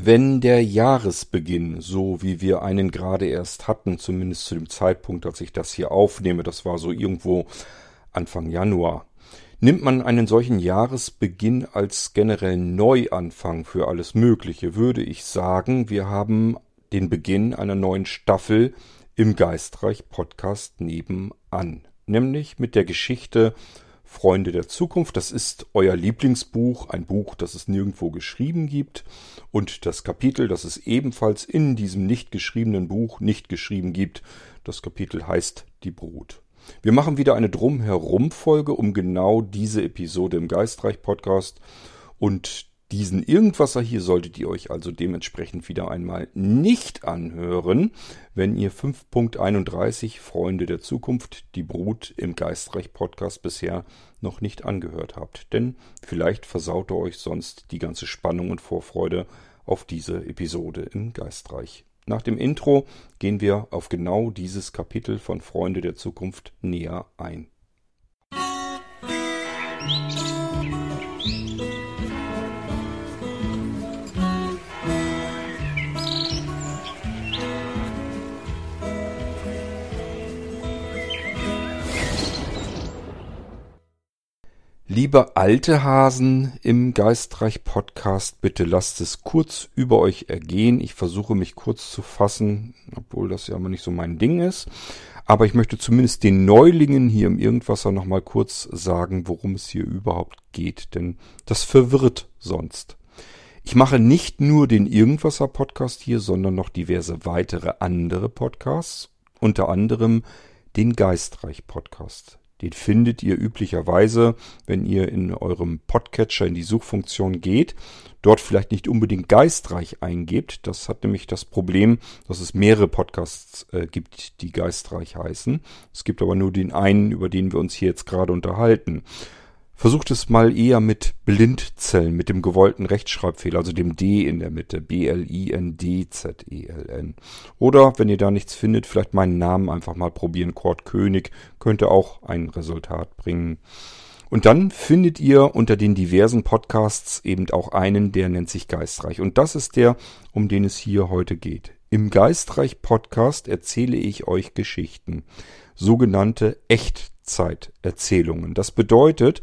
Wenn der Jahresbeginn, so wie wir einen gerade erst hatten, zumindest zu dem Zeitpunkt, als ich das hier aufnehme, das war so irgendwo Anfang Januar, nimmt man einen solchen Jahresbeginn als generellen Neuanfang für alles Mögliche, würde ich sagen, wir haben den Beginn einer neuen Staffel im Geistreich Podcast nebenan, nämlich mit der Geschichte Freunde der Zukunft. Das ist euer Lieblingsbuch, ein Buch, das es nirgendwo geschrieben gibt. Und das Kapitel, das es ebenfalls in diesem nicht geschriebenen Buch nicht geschrieben gibt, das Kapitel heißt Die Brut. Wir machen wieder eine Drumherum-Folge um genau diese Episode im Geistreich Podcast. Und diesen Irgendwasser hier solltet ihr euch also dementsprechend wieder einmal nicht anhören, wenn ihr 5.31 Freunde der Zukunft, die Brut im Geistreich Podcast bisher noch nicht angehört habt. Denn vielleicht versaut ihr euch sonst die ganze Spannung und Vorfreude auf diese Episode im Geistreich. Nach dem Intro gehen wir auf genau dieses Kapitel von Freunde der Zukunft näher ein. Musik Liebe alte Hasen im Geistreich Podcast, bitte lasst es kurz über euch ergehen. Ich versuche mich kurz zu fassen, obwohl das ja immer nicht so mein Ding ist. Aber ich möchte zumindest den Neulingen hier im Irgendwasser nochmal kurz sagen, worum es hier überhaupt geht, denn das verwirrt sonst. Ich mache nicht nur den Irgendwasser Podcast hier, sondern noch diverse weitere andere Podcasts, unter anderem den Geistreich Podcast. Den findet ihr üblicherweise, wenn ihr in eurem Podcatcher in die Suchfunktion geht, dort vielleicht nicht unbedingt geistreich eingebt. Das hat nämlich das Problem, dass es mehrere Podcasts äh, gibt, die geistreich heißen. Es gibt aber nur den einen, über den wir uns hier jetzt gerade unterhalten. Versucht es mal eher mit Blindzellen, mit dem gewollten Rechtschreibfehler, also dem D in der Mitte. B-L-I-N-D-Z-E-L-N. Oder, wenn ihr da nichts findet, vielleicht meinen Namen einfach mal probieren. Kurt König könnte auch ein Resultat bringen. Und dann findet ihr unter den diversen Podcasts eben auch einen, der nennt sich Geistreich. Und das ist der, um den es hier heute geht. Im Geistreich Podcast erzähle ich euch Geschichten. Sogenannte Echtzeiterzählungen. Das bedeutet,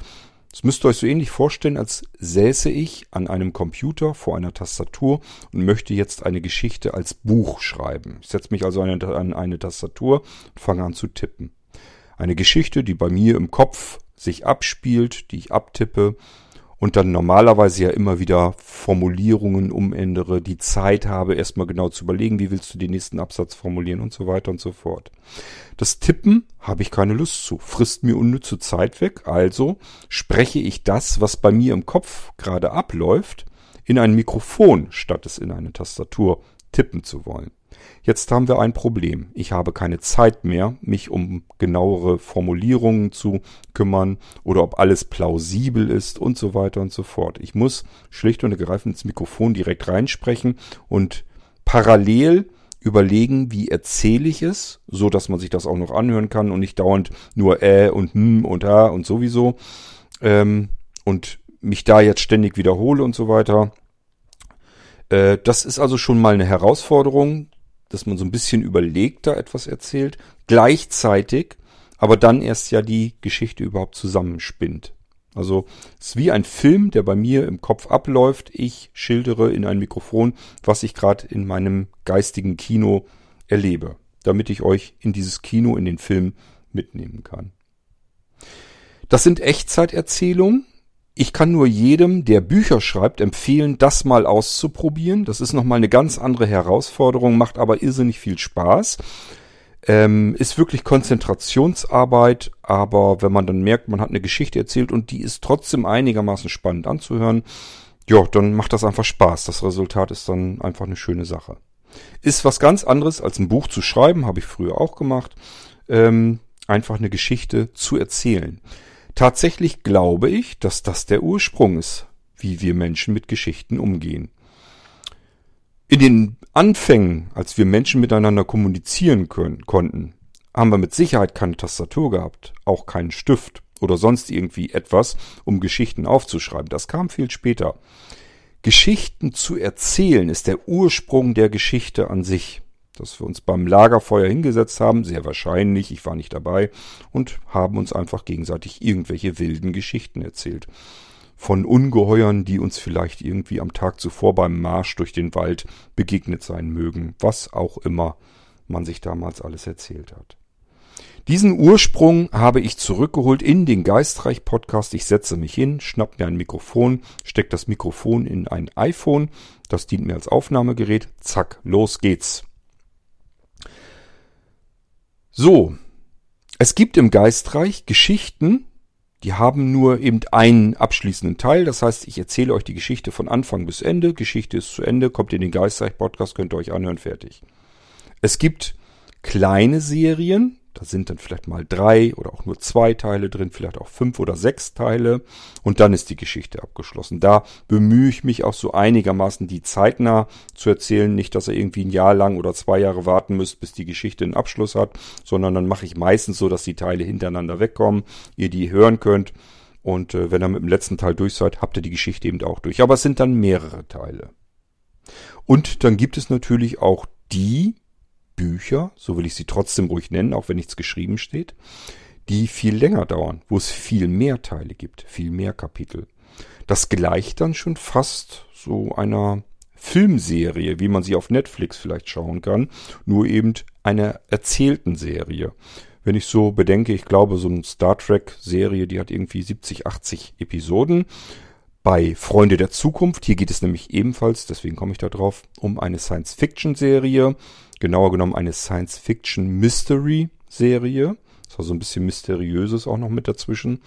das müsst ihr euch so ähnlich vorstellen, als säße ich an einem Computer vor einer Tastatur und möchte jetzt eine Geschichte als Buch schreiben. Ich setze mich also an eine, Tastatur und fange an zu tippen. Eine Geschichte, die bei mir im Kopf sich abspielt, die ich abtippe und dann normalerweise ja immer wieder Formulierungen umändere, die Zeit habe, erstmal genau zu überlegen, wie willst du den nächsten Absatz formulieren und so weiter und so fort. Das Tippen habe ich keine Lust zu, frisst mir unnütze Zeit weg, also spreche ich das, was bei mir im Kopf gerade abläuft, in ein Mikrofon, statt es in eine Tastatur tippen zu wollen. Jetzt haben wir ein Problem. Ich habe keine Zeit mehr, mich um genauere Formulierungen zu kümmern oder ob alles plausibel ist und so weiter und so fort. Ich muss schlicht und ergreifend ins Mikrofon direkt reinsprechen und parallel überlegen, wie erzähle ich es, so dass man sich das auch noch anhören kann und nicht dauernd nur äh und hm und ha und sowieso ähm, und mich da jetzt ständig wiederhole und so weiter. Äh, das ist also schon mal eine Herausforderung, dass man so ein bisschen überlegter etwas erzählt, gleichzeitig aber dann erst ja die Geschichte überhaupt zusammenspinnt. Also es ist wie ein Film, der bei mir im Kopf abläuft. Ich schildere in ein Mikrofon, was ich gerade in meinem geistigen Kino erlebe, damit ich euch in dieses Kino, in den Film mitnehmen kann. Das sind Echtzeiterzählungen. Ich kann nur jedem, der Bücher schreibt, empfehlen, das mal auszuprobieren. Das ist nochmal eine ganz andere Herausforderung, macht aber irrsinnig viel Spaß. Ähm, ist wirklich Konzentrationsarbeit, aber wenn man dann merkt, man hat eine Geschichte erzählt und die ist trotzdem einigermaßen spannend anzuhören, ja, dann macht das einfach Spaß. Das Resultat ist dann einfach eine schöne Sache. Ist was ganz anderes als ein Buch zu schreiben, habe ich früher auch gemacht. Ähm, einfach eine Geschichte zu erzählen. Tatsächlich glaube ich, dass das der Ursprung ist, wie wir Menschen mit Geschichten umgehen. In den Anfängen, als wir Menschen miteinander kommunizieren können, konnten, haben wir mit Sicherheit keine Tastatur gehabt, auch keinen Stift oder sonst irgendwie etwas, um Geschichten aufzuschreiben. Das kam viel später. Geschichten zu erzählen ist der Ursprung der Geschichte an sich. Dass wir uns beim Lagerfeuer hingesetzt haben, sehr wahrscheinlich, ich war nicht dabei, und haben uns einfach gegenseitig irgendwelche wilden Geschichten erzählt. Von Ungeheuern, die uns vielleicht irgendwie am Tag zuvor beim Marsch durch den Wald begegnet sein mögen, was auch immer man sich damals alles erzählt hat. Diesen Ursprung habe ich zurückgeholt in den Geistreich Podcast. Ich setze mich hin, schnapp mir ein Mikrofon, stecke das Mikrofon in ein iPhone. Das dient mir als Aufnahmegerät. Zack, los geht's. So. Es gibt im Geistreich Geschichten, die haben nur eben einen abschließenden Teil. Das heißt, ich erzähle euch die Geschichte von Anfang bis Ende. Geschichte ist zu Ende, kommt in den Geistreich Podcast, könnt ihr euch anhören, fertig. Es gibt kleine Serien, da sind dann vielleicht mal drei oder auch nur zwei Teile drin, vielleicht auch fünf oder sechs Teile. Und dann ist die Geschichte abgeschlossen. Da bemühe ich mich auch so einigermaßen, die zeitnah zu erzählen. Nicht, dass ihr irgendwie ein Jahr lang oder zwei Jahre warten müsst, bis die Geschichte einen Abschluss hat, sondern dann mache ich meistens so, dass die Teile hintereinander wegkommen, ihr die hören könnt. Und äh, wenn ihr mit dem letzten Teil durch seid, habt ihr die Geschichte eben auch durch. Aber es sind dann mehrere Teile. Und dann gibt es natürlich auch die, Bücher, so will ich sie trotzdem ruhig nennen, auch wenn nichts geschrieben steht, die viel länger dauern, wo es viel mehr Teile gibt, viel mehr Kapitel. Das gleicht dann schon fast so einer Filmserie, wie man sie auf Netflix vielleicht schauen kann, nur eben einer erzählten Serie. Wenn ich so bedenke, ich glaube, so eine Star Trek-Serie, die hat irgendwie 70, 80 Episoden. Bei Freunde der Zukunft, hier geht es nämlich ebenfalls, deswegen komme ich da drauf, um eine Science-Fiction-Serie genauer genommen eine Science-Fiction-Mystery-Serie. Das war so ein bisschen Mysteriöses auch noch mit dazwischen.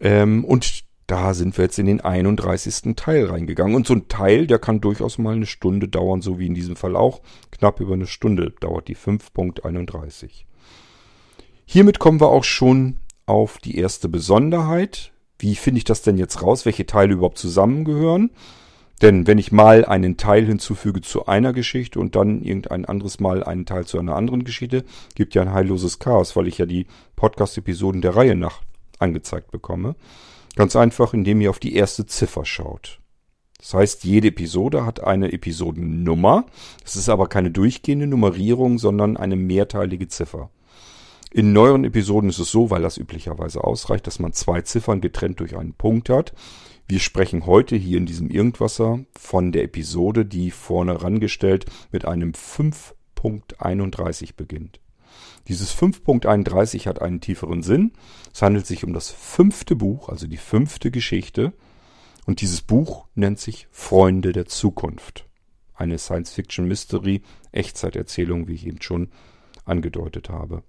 Ähm, und da sind wir jetzt in den 31. Teil reingegangen. Und so ein Teil, der kann durchaus mal eine Stunde dauern, so wie in diesem Fall auch. Knapp über eine Stunde dauert die 5.31. Hiermit kommen wir auch schon auf die erste Besonderheit. Wie finde ich das denn jetzt raus, welche Teile überhaupt zusammengehören? Denn wenn ich mal einen Teil hinzufüge zu einer Geschichte und dann irgendein anderes Mal einen Teil zu einer anderen Geschichte, gibt ja ein heilloses Chaos, weil ich ja die Podcast-Episoden der Reihe nach angezeigt bekomme. Ganz einfach, indem ihr auf die erste Ziffer schaut. Das heißt, jede Episode hat eine Episodennummer. Das ist aber keine durchgehende Nummerierung, sondern eine mehrteilige Ziffer. In neueren Episoden ist es so, weil das üblicherweise ausreicht, dass man zwei Ziffern getrennt durch einen Punkt hat. Wir sprechen heute hier in diesem Irgendwasser von der Episode, die vorne rangestellt mit einem 5.31 beginnt. Dieses 5.31 hat einen tieferen Sinn. Es handelt sich um das fünfte Buch, also die fünfte Geschichte. Und dieses Buch nennt sich Freunde der Zukunft. Eine Science-Fiction-Mystery, Echtzeiterzählung, wie ich eben schon angedeutet habe.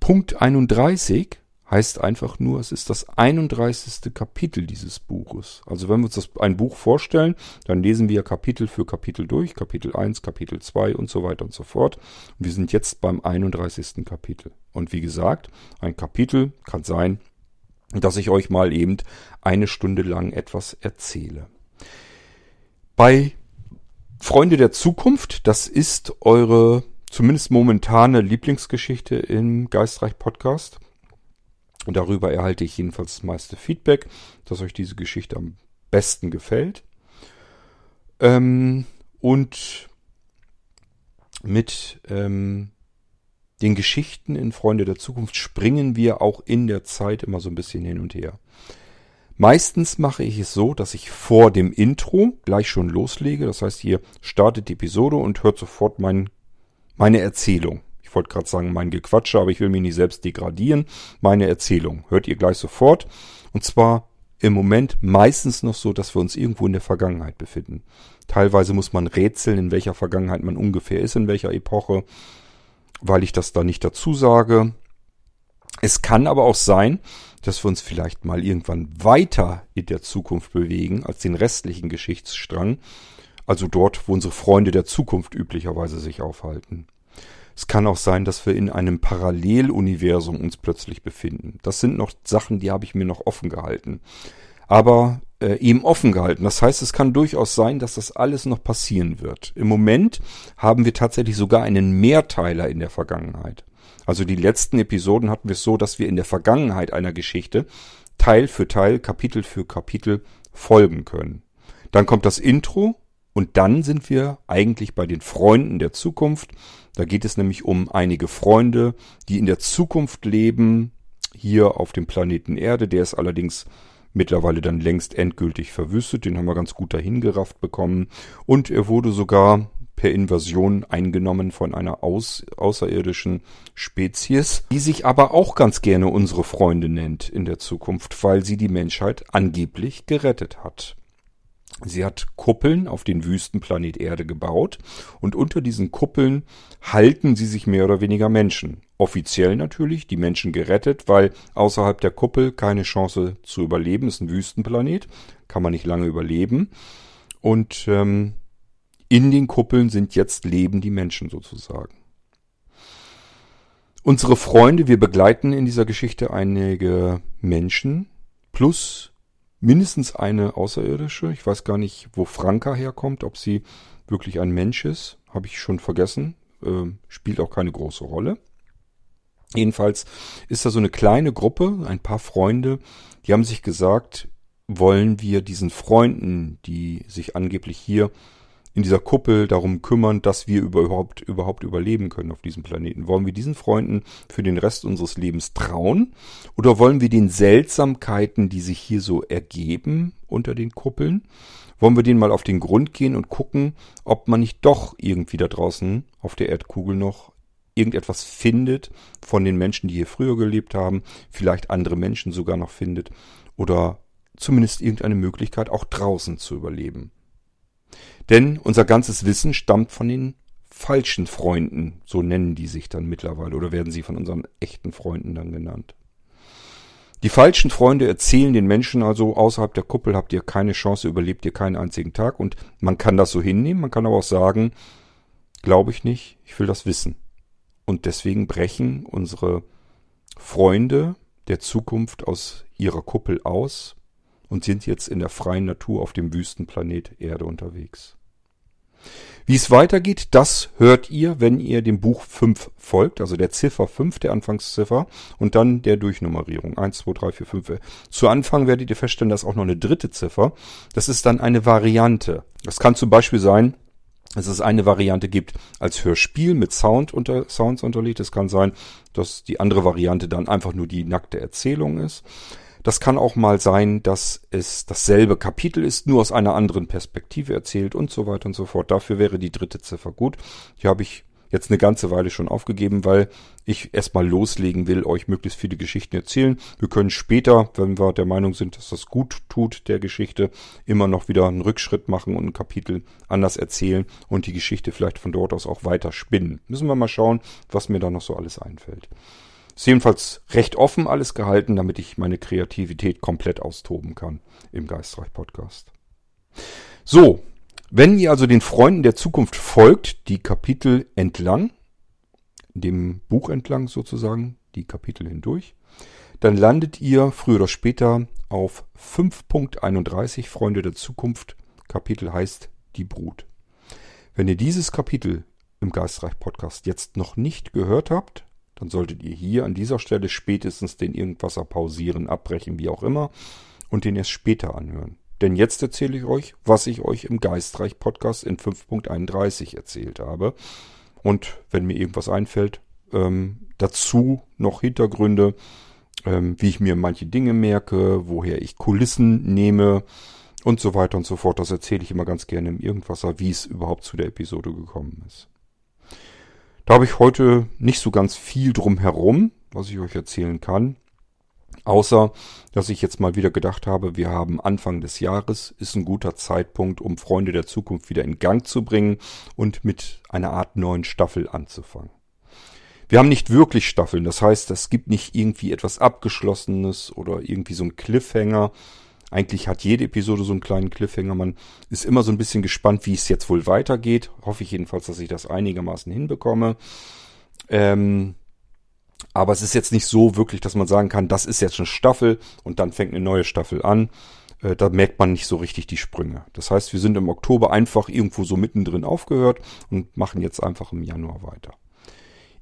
Punkt 31 heißt einfach nur, es ist das 31. Kapitel dieses Buches. Also wenn wir uns das, ein Buch vorstellen, dann lesen wir Kapitel für Kapitel durch, Kapitel 1, Kapitel 2 und so weiter und so fort. Und wir sind jetzt beim 31. Kapitel. Und wie gesagt, ein Kapitel kann sein, dass ich euch mal eben eine Stunde lang etwas erzähle. Bei Freunde der Zukunft, das ist eure zumindest momentane Lieblingsgeschichte im Geistreich Podcast und darüber erhalte ich jedenfalls das meiste Feedback, dass euch diese Geschichte am besten gefällt. Ähm, und mit ähm, den Geschichten in Freunde der Zukunft springen wir auch in der Zeit immer so ein bisschen hin und her. Meistens mache ich es so, dass ich vor dem Intro gleich schon loslege. Das heißt, ihr startet die Episode und hört sofort mein, meine Erzählung wollte gerade sagen, mein Gequatsche, aber ich will mich nicht selbst degradieren. Meine Erzählung hört ihr gleich sofort. Und zwar im Moment meistens noch so, dass wir uns irgendwo in der Vergangenheit befinden. Teilweise muss man rätseln, in welcher Vergangenheit man ungefähr ist, in welcher Epoche, weil ich das da nicht dazu sage. Es kann aber auch sein, dass wir uns vielleicht mal irgendwann weiter in der Zukunft bewegen als den restlichen Geschichtsstrang, also dort, wo unsere Freunde der Zukunft üblicherweise sich aufhalten. Es kann auch sein, dass wir in einem Paralleluniversum uns plötzlich befinden. Das sind noch Sachen, die habe ich mir noch offen gehalten. Aber äh, eben offen gehalten. Das heißt, es kann durchaus sein, dass das alles noch passieren wird. Im Moment haben wir tatsächlich sogar einen Mehrteiler in der Vergangenheit. Also die letzten Episoden hatten wir es so, dass wir in der Vergangenheit einer Geschichte Teil für Teil, Kapitel für Kapitel folgen können. Dann kommt das Intro und dann sind wir eigentlich bei den Freunden der Zukunft. Da geht es nämlich um einige Freunde, die in der Zukunft leben, hier auf dem Planeten Erde. Der ist allerdings mittlerweile dann längst endgültig verwüstet. Den haben wir ganz gut dahin gerafft bekommen. Und er wurde sogar per Invasion eingenommen von einer aus, außerirdischen Spezies, die sich aber auch ganz gerne unsere Freunde nennt in der Zukunft, weil sie die Menschheit angeblich gerettet hat. Sie hat Kuppeln auf den Wüstenplanet Erde gebaut und unter diesen Kuppeln halten sie sich mehr oder weniger Menschen. Offiziell natürlich, die Menschen gerettet, weil außerhalb der Kuppel keine Chance zu überleben, ist ein Wüstenplanet, kann man nicht lange überleben. Und ähm, in den Kuppeln sind jetzt leben die Menschen sozusagen. Unsere Freunde, wir begleiten in dieser Geschichte einige Menschen plus mindestens eine Außerirdische. Ich weiß gar nicht, wo Franka herkommt, ob sie wirklich ein Mensch ist, habe ich schon vergessen. Äh, spielt auch keine große Rolle. Jedenfalls ist da so eine kleine Gruppe, ein paar Freunde, die haben sich gesagt, wollen wir diesen Freunden, die sich angeblich hier in dieser Kuppel darum kümmern, dass wir überhaupt, überhaupt überleben können auf diesem Planeten? Wollen wir diesen Freunden für den Rest unseres Lebens trauen? Oder wollen wir den Seltsamkeiten, die sich hier so ergeben unter den Kuppeln, wollen wir denen mal auf den Grund gehen und gucken, ob man nicht doch irgendwie da draußen auf der Erdkugel noch irgendetwas findet von den Menschen, die hier früher gelebt haben, vielleicht andere Menschen sogar noch findet oder zumindest irgendeine Möglichkeit auch draußen zu überleben. Denn unser ganzes Wissen stammt von den falschen Freunden, so nennen die sich dann mittlerweile oder werden sie von unseren echten Freunden dann genannt. Die falschen Freunde erzählen den Menschen also, außerhalb der Kuppel habt ihr keine Chance, überlebt ihr keinen einzigen Tag und man kann das so hinnehmen, man kann aber auch sagen, glaube ich nicht, ich will das wissen. Und deswegen brechen unsere Freunde der Zukunft aus ihrer Kuppel aus und sind jetzt in der freien Natur auf dem Wüstenplanet Erde unterwegs. Wie es weitergeht, das hört ihr, wenn ihr dem Buch 5 folgt, also der Ziffer 5, der Anfangsziffer, und dann der Durchnummerierung. 1, 2, 3, 4, 5. Zu Anfang werdet ihr feststellen, dass auch noch eine dritte Ziffer. Das ist dann eine Variante. Das kann zum Beispiel sein, dass es eine Variante gibt als Hörspiel mit Sound unter, Sounds unterlegt. Es kann sein, dass die andere Variante dann einfach nur die nackte Erzählung ist. Das kann auch mal sein, dass es dasselbe Kapitel ist, nur aus einer anderen Perspektive erzählt und so weiter und so fort. Dafür wäre die dritte Ziffer gut. Hier habe ich jetzt eine ganze Weile schon aufgegeben, weil ich erstmal loslegen will, euch möglichst viele Geschichten erzählen. Wir können später, wenn wir der Meinung sind, dass das gut tut der Geschichte, immer noch wieder einen Rückschritt machen und ein Kapitel anders erzählen und die Geschichte vielleicht von dort aus auch weiter spinnen. Müssen wir mal schauen, was mir da noch so alles einfällt. Ist jedenfalls recht offen alles gehalten, damit ich meine Kreativität komplett austoben kann im Geistreich Podcast. So, wenn ihr also den Freunden der Zukunft folgt, die Kapitel entlang, dem Buch entlang sozusagen, die Kapitel hindurch, dann landet ihr früher oder später auf 5.31 Freunde der Zukunft. Kapitel heißt Die Brut. Wenn ihr dieses Kapitel im Geistreich Podcast jetzt noch nicht gehört habt, dann solltet ihr hier an dieser Stelle spätestens den Irgendwasser pausieren, abbrechen, wie auch immer, und den erst später anhören. Denn jetzt erzähle ich euch, was ich euch im Geistreich Podcast in 5.31 erzählt habe. Und wenn mir irgendwas einfällt, ähm, dazu noch Hintergründe, ähm, wie ich mir manche Dinge merke, woher ich Kulissen nehme und so weiter und so fort. Das erzähle ich immer ganz gerne im Irgendwasser, wie es überhaupt zu der Episode gekommen ist. Da habe ich heute nicht so ganz viel drum herum, was ich euch erzählen kann. Außer, dass ich jetzt mal wieder gedacht habe, wir haben Anfang des Jahres, ist ein guter Zeitpunkt, um Freunde der Zukunft wieder in Gang zu bringen und mit einer Art neuen Staffel anzufangen. Wir haben nicht wirklich Staffeln, das heißt, es gibt nicht irgendwie etwas Abgeschlossenes oder irgendwie so ein Cliffhanger, eigentlich hat jede Episode so einen kleinen Cliffhanger. Man ist immer so ein bisschen gespannt, wie es jetzt wohl weitergeht. Hoffe ich jedenfalls, dass ich das einigermaßen hinbekomme. Ähm, aber es ist jetzt nicht so wirklich, dass man sagen kann, das ist jetzt eine Staffel und dann fängt eine neue Staffel an. Äh, da merkt man nicht so richtig die Sprünge. Das heißt, wir sind im Oktober einfach irgendwo so mittendrin aufgehört und machen jetzt einfach im Januar weiter.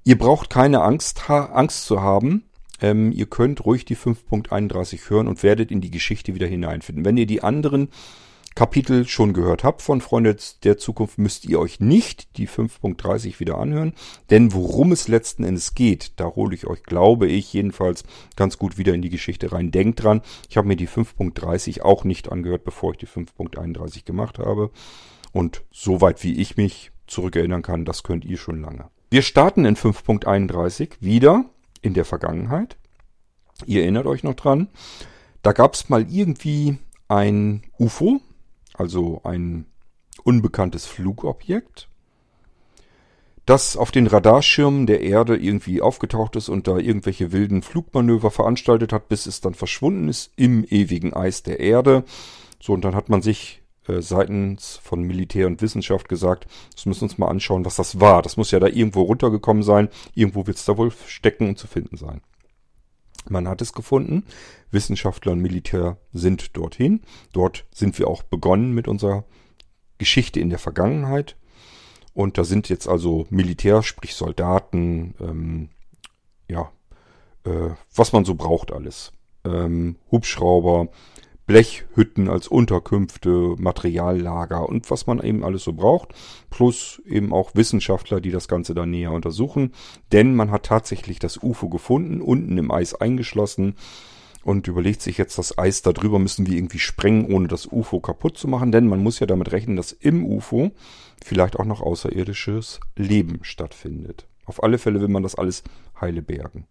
Ihr braucht keine Angst, Angst zu haben, ähm, ihr könnt ruhig die 5.31 hören und werdet in die Geschichte wieder hineinfinden. Wenn ihr die anderen Kapitel schon gehört habt von Freunde der Zukunft, müsst ihr euch nicht die 5.30 wieder anhören. Denn worum es letzten Endes geht, da hole ich euch, glaube ich, jedenfalls ganz gut wieder in die Geschichte rein. Denkt dran, ich habe mir die 5.30 auch nicht angehört, bevor ich die 5.31 gemacht habe. Und soweit wie ich mich zurückerinnern kann, das könnt ihr schon lange. Wir starten in 5.31 wieder in der Vergangenheit. Ihr erinnert euch noch dran. Da gab es mal irgendwie ein UFO, also ein unbekanntes Flugobjekt, das auf den Radarschirmen der Erde irgendwie aufgetaucht ist und da irgendwelche wilden Flugmanöver veranstaltet hat, bis es dann verschwunden ist im ewigen Eis der Erde. So, und dann hat man sich äh, seitens von Militär und Wissenschaft gesagt, das müssen wir uns mal anschauen, was das war. Das muss ja da irgendwo runtergekommen sein. Irgendwo wird es da wohl stecken und zu finden sein. Man hat es gefunden. Wissenschaftler und Militär sind dorthin. Dort sind wir auch begonnen mit unserer Geschichte in der Vergangenheit. Und da sind jetzt also Militär, sprich Soldaten, ähm, ja, äh, was man so braucht alles. Ähm, Hubschrauber, Blechhütten als Unterkünfte, Materiallager und was man eben alles so braucht. Plus eben auch Wissenschaftler, die das Ganze da näher untersuchen. Denn man hat tatsächlich das UFO gefunden, unten im Eis eingeschlossen und überlegt sich jetzt, das Eis da drüber müssen wir irgendwie sprengen, ohne das UFO kaputt zu machen. Denn man muss ja damit rechnen, dass im UFO vielleicht auch noch außerirdisches Leben stattfindet. Auf alle Fälle will man das alles heile bergen.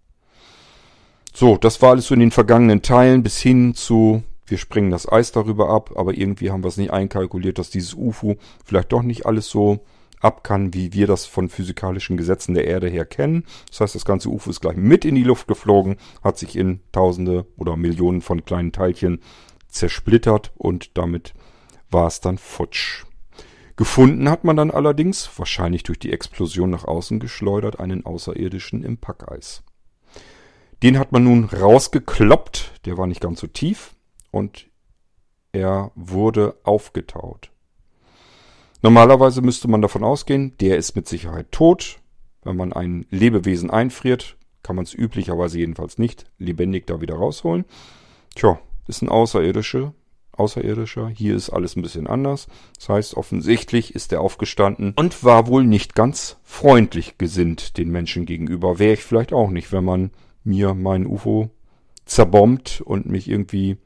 So, das war alles so in den vergangenen Teilen bis hin zu wir springen das Eis darüber ab, aber irgendwie haben wir es nicht einkalkuliert, dass dieses UFO vielleicht doch nicht alles so ab kann, wie wir das von physikalischen Gesetzen der Erde her kennen. Das heißt, das ganze UFO ist gleich mit in die Luft geflogen, hat sich in Tausende oder Millionen von kleinen Teilchen zersplittert und damit war es dann futsch. Gefunden hat man dann allerdings, wahrscheinlich durch die Explosion nach außen geschleudert, einen außerirdischen im Packeis. Den hat man nun rausgekloppt, der war nicht ganz so tief, und er wurde aufgetaut. Normalerweise müsste man davon ausgehen, der ist mit Sicherheit tot. Wenn man ein Lebewesen einfriert, kann man es üblicherweise jedenfalls nicht lebendig da wieder rausholen. Tja, ist ein Außerirdische, Außerirdischer. Hier ist alles ein bisschen anders. Das heißt, offensichtlich ist er aufgestanden und war wohl nicht ganz freundlich gesinnt den Menschen gegenüber. Wäre ich vielleicht auch nicht, wenn man mir mein UFO zerbombt und mich irgendwie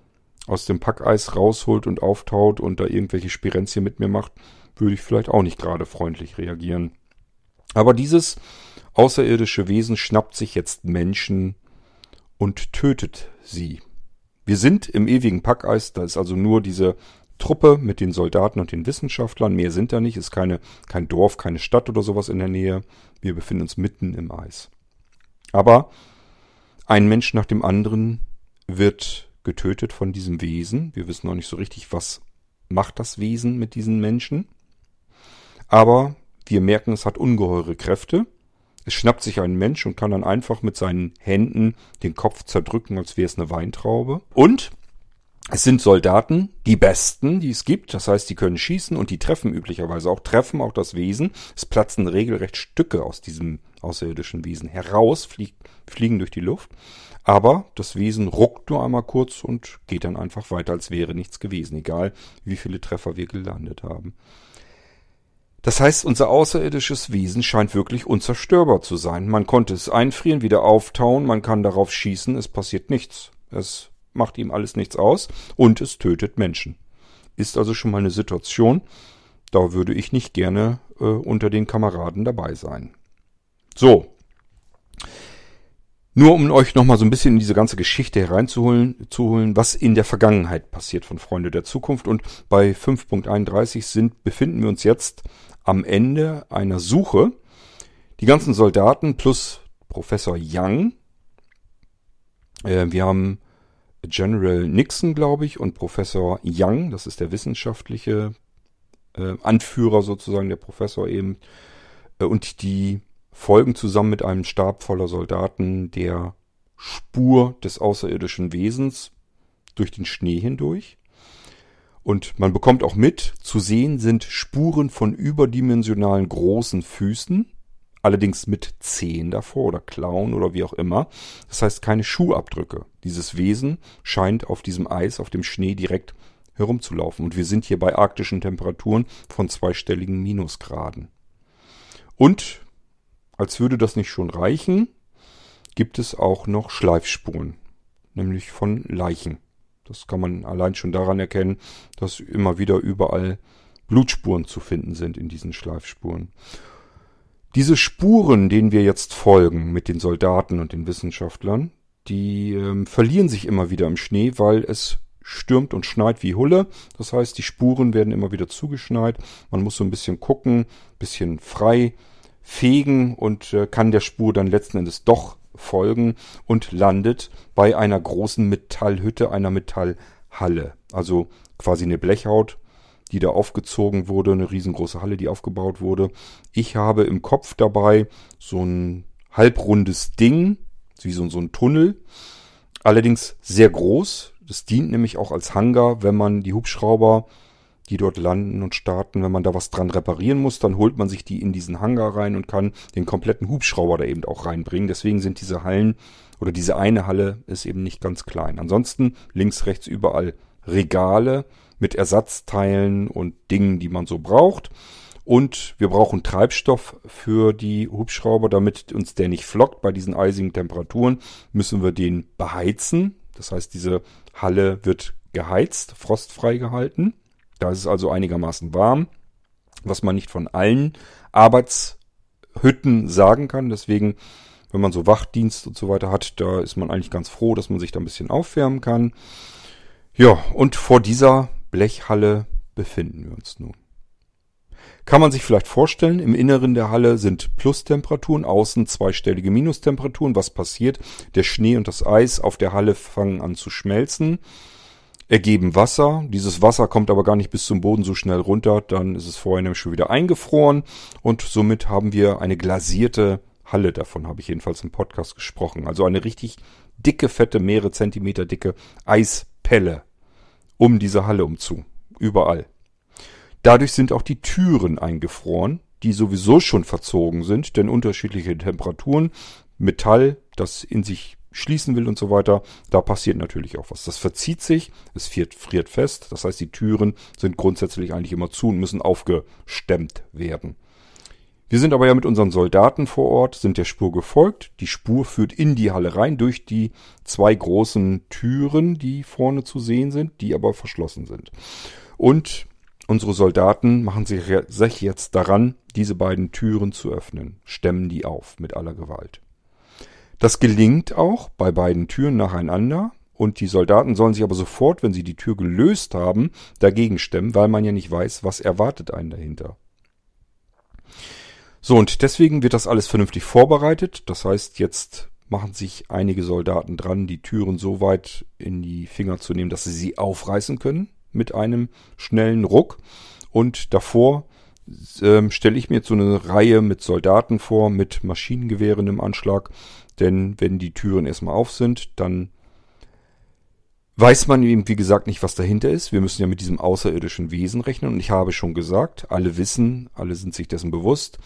aus dem Packeis rausholt und auftaut und da irgendwelche Spirenzien mit mir macht, würde ich vielleicht auch nicht gerade freundlich reagieren. Aber dieses außerirdische Wesen schnappt sich jetzt Menschen und tötet sie. Wir sind im ewigen Packeis, da ist also nur diese Truppe mit den Soldaten und den Wissenschaftlern, mehr sind da nicht, ist keine, kein Dorf, keine Stadt oder sowas in der Nähe. Wir befinden uns mitten im Eis. Aber ein Mensch nach dem anderen wird getötet von diesem Wesen. Wir wissen noch nicht so richtig, was macht das Wesen mit diesen Menschen. Aber wir merken, es hat ungeheure Kräfte. Es schnappt sich ein Mensch und kann dann einfach mit seinen Händen den Kopf zerdrücken, als wäre es eine Weintraube. Und es sind Soldaten, die besten, die es gibt. Das heißt, die können schießen und die treffen üblicherweise auch, treffen auch das Wesen. Es platzen regelrecht Stücke aus diesem außerirdischen Wesen heraus, flieg, fliegen durch die Luft. Aber das Wesen ruckt nur einmal kurz und geht dann einfach weiter, als wäre nichts gewesen, egal wie viele Treffer wir gelandet haben. Das heißt, unser außerirdisches Wesen scheint wirklich unzerstörbar zu sein. Man konnte es einfrieren, wieder auftauen, man kann darauf schießen, es passiert nichts. Es macht ihm alles nichts aus und es tötet Menschen. Ist also schon mal eine Situation, da würde ich nicht gerne äh, unter den Kameraden dabei sein. So, nur um euch nochmal so ein bisschen in diese ganze Geschichte hereinzuholen, zu holen, was in der Vergangenheit passiert von Freunde der Zukunft. Und bei 5.31 sind, befinden wir uns jetzt am Ende einer Suche. Die ganzen Soldaten plus Professor Young. Äh, wir haben General Nixon, glaube ich, und Professor Young, das ist der wissenschaftliche äh, Anführer sozusagen, der Professor eben. Äh, und die folgen zusammen mit einem Stab voller Soldaten der Spur des außerirdischen Wesens durch den Schnee hindurch. Und man bekommt auch mit, zu sehen sind Spuren von überdimensionalen großen Füßen, allerdings mit Zehen davor oder Klauen oder wie auch immer. Das heißt keine Schuhabdrücke. Dieses Wesen scheint auf diesem Eis, auf dem Schnee direkt herumzulaufen. Und wir sind hier bei arktischen Temperaturen von zweistelligen Minusgraden. Und, als würde das nicht schon reichen, gibt es auch noch Schleifspuren, nämlich von Leichen. Das kann man allein schon daran erkennen, dass immer wieder überall Blutspuren zu finden sind in diesen Schleifspuren. Diese Spuren, denen wir jetzt folgen mit den Soldaten und den Wissenschaftlern, die ähm, verlieren sich immer wieder im Schnee, weil es stürmt und schneit wie Hulle. Das heißt, die Spuren werden immer wieder zugeschneit. Man muss so ein bisschen gucken, bisschen frei fegen und äh, kann der Spur dann letzten Endes doch folgen und landet bei einer großen Metallhütte, einer Metallhalle. Also quasi eine Blechhaut, die da aufgezogen wurde, eine riesengroße Halle, die aufgebaut wurde. Ich habe im Kopf dabei so ein halbrundes Ding, wie so, so ein Tunnel, allerdings sehr groß. Das dient nämlich auch als Hangar, wenn man die Hubschrauber, die dort landen und starten, wenn man da was dran reparieren muss, dann holt man sich die in diesen Hangar rein und kann den kompletten Hubschrauber da eben auch reinbringen. Deswegen sind diese Hallen oder diese eine Halle ist eben nicht ganz klein. Ansonsten links, rechts überall Regale mit Ersatzteilen und Dingen, die man so braucht. Und wir brauchen Treibstoff für die Hubschrauber, damit uns der nicht flockt. Bei diesen eisigen Temperaturen müssen wir den beheizen. Das heißt, diese Halle wird geheizt, frostfrei gehalten. Da ist es also einigermaßen warm, was man nicht von allen Arbeitshütten sagen kann. Deswegen, wenn man so Wachdienst und so weiter hat, da ist man eigentlich ganz froh, dass man sich da ein bisschen aufwärmen kann. Ja, und vor dieser Blechhalle befinden wir uns nun. Kann man sich vielleicht vorstellen, im Inneren der Halle sind Plustemperaturen, außen zweistellige Minustemperaturen. Was passiert? Der Schnee und das Eis auf der Halle fangen an zu schmelzen, ergeben Wasser. Dieses Wasser kommt aber gar nicht bis zum Boden so schnell runter, dann ist es vorher nämlich schon wieder eingefroren und somit haben wir eine glasierte Halle. Davon habe ich jedenfalls im Podcast gesprochen. Also eine richtig dicke, fette, mehrere Zentimeter dicke Eispelle um diese Halle umzu. Überall. Dadurch sind auch die Türen eingefroren, die sowieso schon verzogen sind, denn unterschiedliche Temperaturen, Metall, das in sich schließen will und so weiter, da passiert natürlich auch was. Das verzieht sich, es friert, friert fest, das heißt die Türen sind grundsätzlich eigentlich immer zu und müssen aufgestemmt werden. Wir sind aber ja mit unseren Soldaten vor Ort, sind der Spur gefolgt. Die Spur führt in die Halle rein durch die zwei großen Türen, die vorne zu sehen sind, die aber verschlossen sind. Und Unsere Soldaten machen sich jetzt daran, diese beiden Türen zu öffnen, stemmen die auf mit aller Gewalt. Das gelingt auch bei beiden Türen nacheinander, und die Soldaten sollen sich aber sofort, wenn sie die Tür gelöst haben, dagegen stemmen, weil man ja nicht weiß, was erwartet einen dahinter. So, und deswegen wird das alles vernünftig vorbereitet. Das heißt, jetzt machen sich einige Soldaten dran, die Türen so weit in die Finger zu nehmen, dass sie sie aufreißen können mit einem schnellen Ruck. Und davor ähm, stelle ich mir jetzt so eine Reihe mit Soldaten vor, mit Maschinengewehren im Anschlag. Denn wenn die Türen erstmal auf sind, dann weiß man eben, wie gesagt, nicht, was dahinter ist. Wir müssen ja mit diesem außerirdischen Wesen rechnen. Und ich habe schon gesagt, alle wissen, alle sind sich dessen bewusst.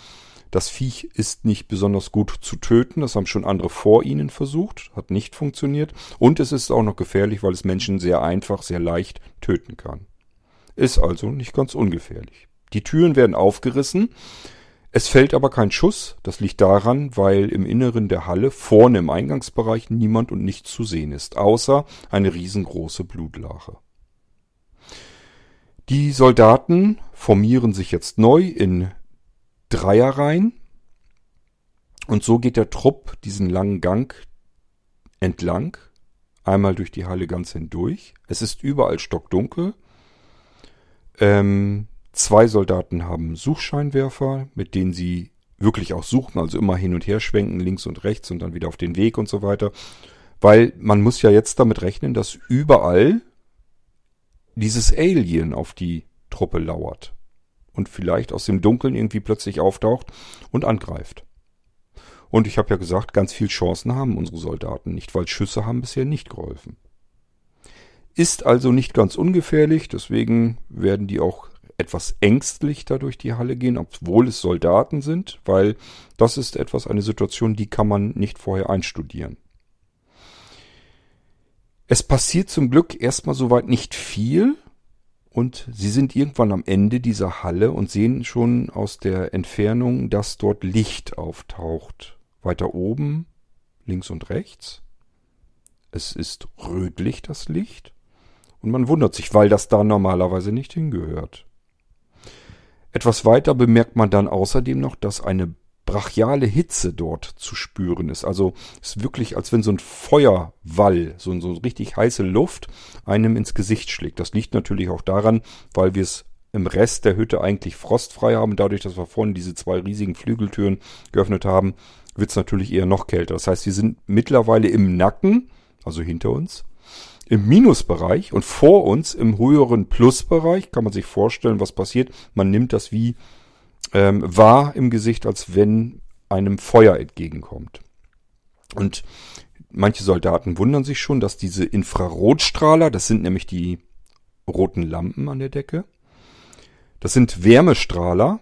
Das Viech ist nicht besonders gut zu töten. Das haben schon andere vor ihnen versucht. Hat nicht funktioniert. Und es ist auch noch gefährlich, weil es Menschen sehr einfach, sehr leicht töten kann. Ist also nicht ganz ungefährlich. Die Türen werden aufgerissen. Es fällt aber kein Schuss. Das liegt daran, weil im Inneren der Halle, vorne im Eingangsbereich, niemand und nichts zu sehen ist, außer eine riesengroße Blutlache. Die Soldaten formieren sich jetzt neu in Dreierreihen. Und so geht der Trupp diesen langen Gang entlang, einmal durch die Halle ganz hindurch. Es ist überall stockdunkel. Ähm, zwei Soldaten haben Suchscheinwerfer, mit denen sie wirklich auch suchen, also immer hin und her schwenken, links und rechts und dann wieder auf den Weg und so weiter. Weil man muss ja jetzt damit rechnen, dass überall dieses Alien auf die Truppe lauert und vielleicht aus dem Dunkeln irgendwie plötzlich auftaucht und angreift. Und ich habe ja gesagt, ganz viel Chancen haben unsere Soldaten nicht, weil Schüsse haben bisher nicht geholfen. Ist also nicht ganz ungefährlich, deswegen werden die auch etwas ängstlich da durch die Halle gehen, obwohl es Soldaten sind, weil das ist etwas, eine Situation, die kann man nicht vorher einstudieren. Es passiert zum Glück erstmal soweit nicht viel, und sie sind irgendwann am Ende dieser Halle und sehen schon aus der Entfernung, dass dort Licht auftaucht. Weiter oben, links und rechts. Es ist rötlich, das Licht. Und man wundert sich, weil das da normalerweise nicht hingehört. Etwas weiter bemerkt man dann außerdem noch, dass eine brachiale Hitze dort zu spüren ist. Also ist wirklich, als wenn so ein Feuerwall, so, so richtig heiße Luft einem ins Gesicht schlägt. Das liegt natürlich auch daran, weil wir es im Rest der Hütte eigentlich frostfrei haben. Dadurch, dass wir vorhin diese zwei riesigen Flügeltüren geöffnet haben, wird es natürlich eher noch kälter. Das heißt, wir sind mittlerweile im Nacken, also hinter uns, im Minusbereich und vor uns im höheren Plusbereich. Kann man sich vorstellen, was passiert. Man nimmt das wie ähm, wahr im Gesicht, als wenn einem Feuer entgegenkommt. Und manche Soldaten wundern sich schon, dass diese Infrarotstrahler, das sind nämlich die roten Lampen an der Decke, das sind Wärmestrahler,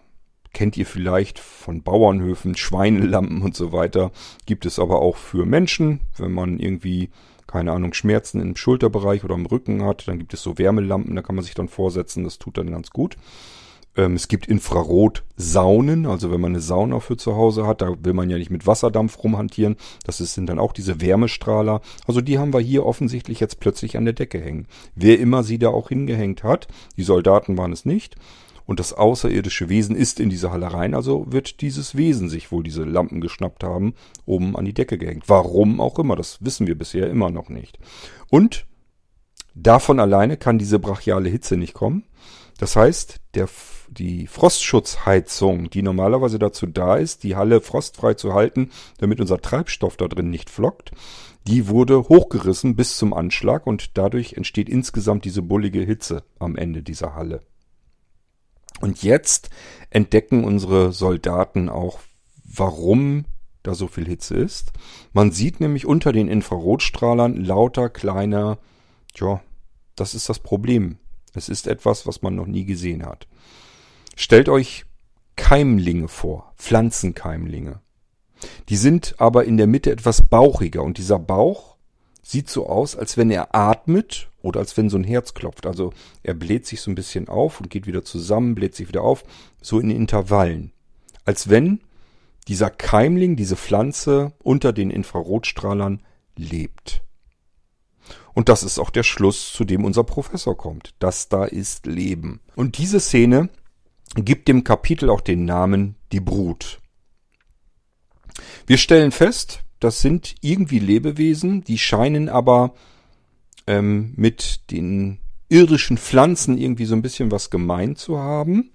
kennt ihr vielleicht von Bauernhöfen, Schweinelampen und so weiter, gibt es aber auch für Menschen, wenn man irgendwie keine Ahnung, Schmerzen im Schulterbereich oder im Rücken hat, dann gibt es so Wärmelampen, da kann man sich dann vorsetzen, das tut dann ganz gut. Ähm, es gibt Infrarotsaunen, also wenn man eine Sauna für zu Hause hat, da will man ja nicht mit Wasserdampf rumhantieren. Das sind dann auch diese Wärmestrahler. Also die haben wir hier offensichtlich jetzt plötzlich an der Decke hängen. Wer immer sie da auch hingehängt hat, die Soldaten waren es nicht. Und das außerirdische Wesen ist in diese Halle rein, also wird dieses Wesen sich wohl diese Lampen geschnappt haben, oben an die Decke gehängt. Warum auch immer, das wissen wir bisher immer noch nicht. Und davon alleine kann diese brachiale Hitze nicht kommen. Das heißt, der die Frostschutzheizung, die normalerweise dazu da ist, die Halle frostfrei zu halten, damit unser Treibstoff da drin nicht flockt, die wurde hochgerissen bis zum Anschlag und dadurch entsteht insgesamt diese bullige Hitze am Ende dieser Halle. Und jetzt entdecken unsere Soldaten auch, warum da so viel Hitze ist. Man sieht nämlich unter den Infrarotstrahlern lauter kleiner, tja, das ist das Problem. Es ist etwas, was man noch nie gesehen hat. Stellt euch Keimlinge vor, Pflanzenkeimlinge. Die sind aber in der Mitte etwas bauchiger und dieser Bauch sieht so aus, als wenn er atmet oder als wenn so ein Herz klopft. Also er bläht sich so ein bisschen auf und geht wieder zusammen, bläht sich wieder auf, so in Intervallen. Als wenn dieser Keimling, diese Pflanze unter den Infrarotstrahlern lebt. Und das ist auch der Schluss, zu dem unser Professor kommt. Das da ist Leben. Und diese Szene gibt dem Kapitel auch den Namen Die Brut. Wir stellen fest, das sind irgendwie Lebewesen, die scheinen aber ähm, mit den irdischen Pflanzen irgendwie so ein bisschen was gemein zu haben.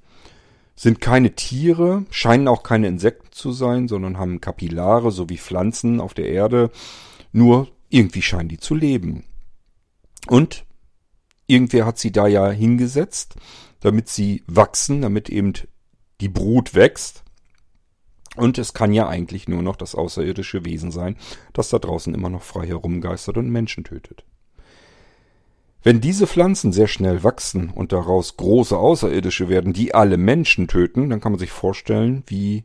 Sind keine Tiere, scheinen auch keine Insekten zu sein, sondern haben Kapillare, so wie Pflanzen auf der Erde. Nur irgendwie scheinen die zu leben. Und irgendwer hat sie da ja hingesetzt damit sie wachsen, damit eben die Brut wächst. Und es kann ja eigentlich nur noch das außerirdische Wesen sein, das da draußen immer noch frei herumgeistert und Menschen tötet. Wenn diese Pflanzen sehr schnell wachsen und daraus große Außerirdische werden, die alle Menschen töten, dann kann man sich vorstellen, wie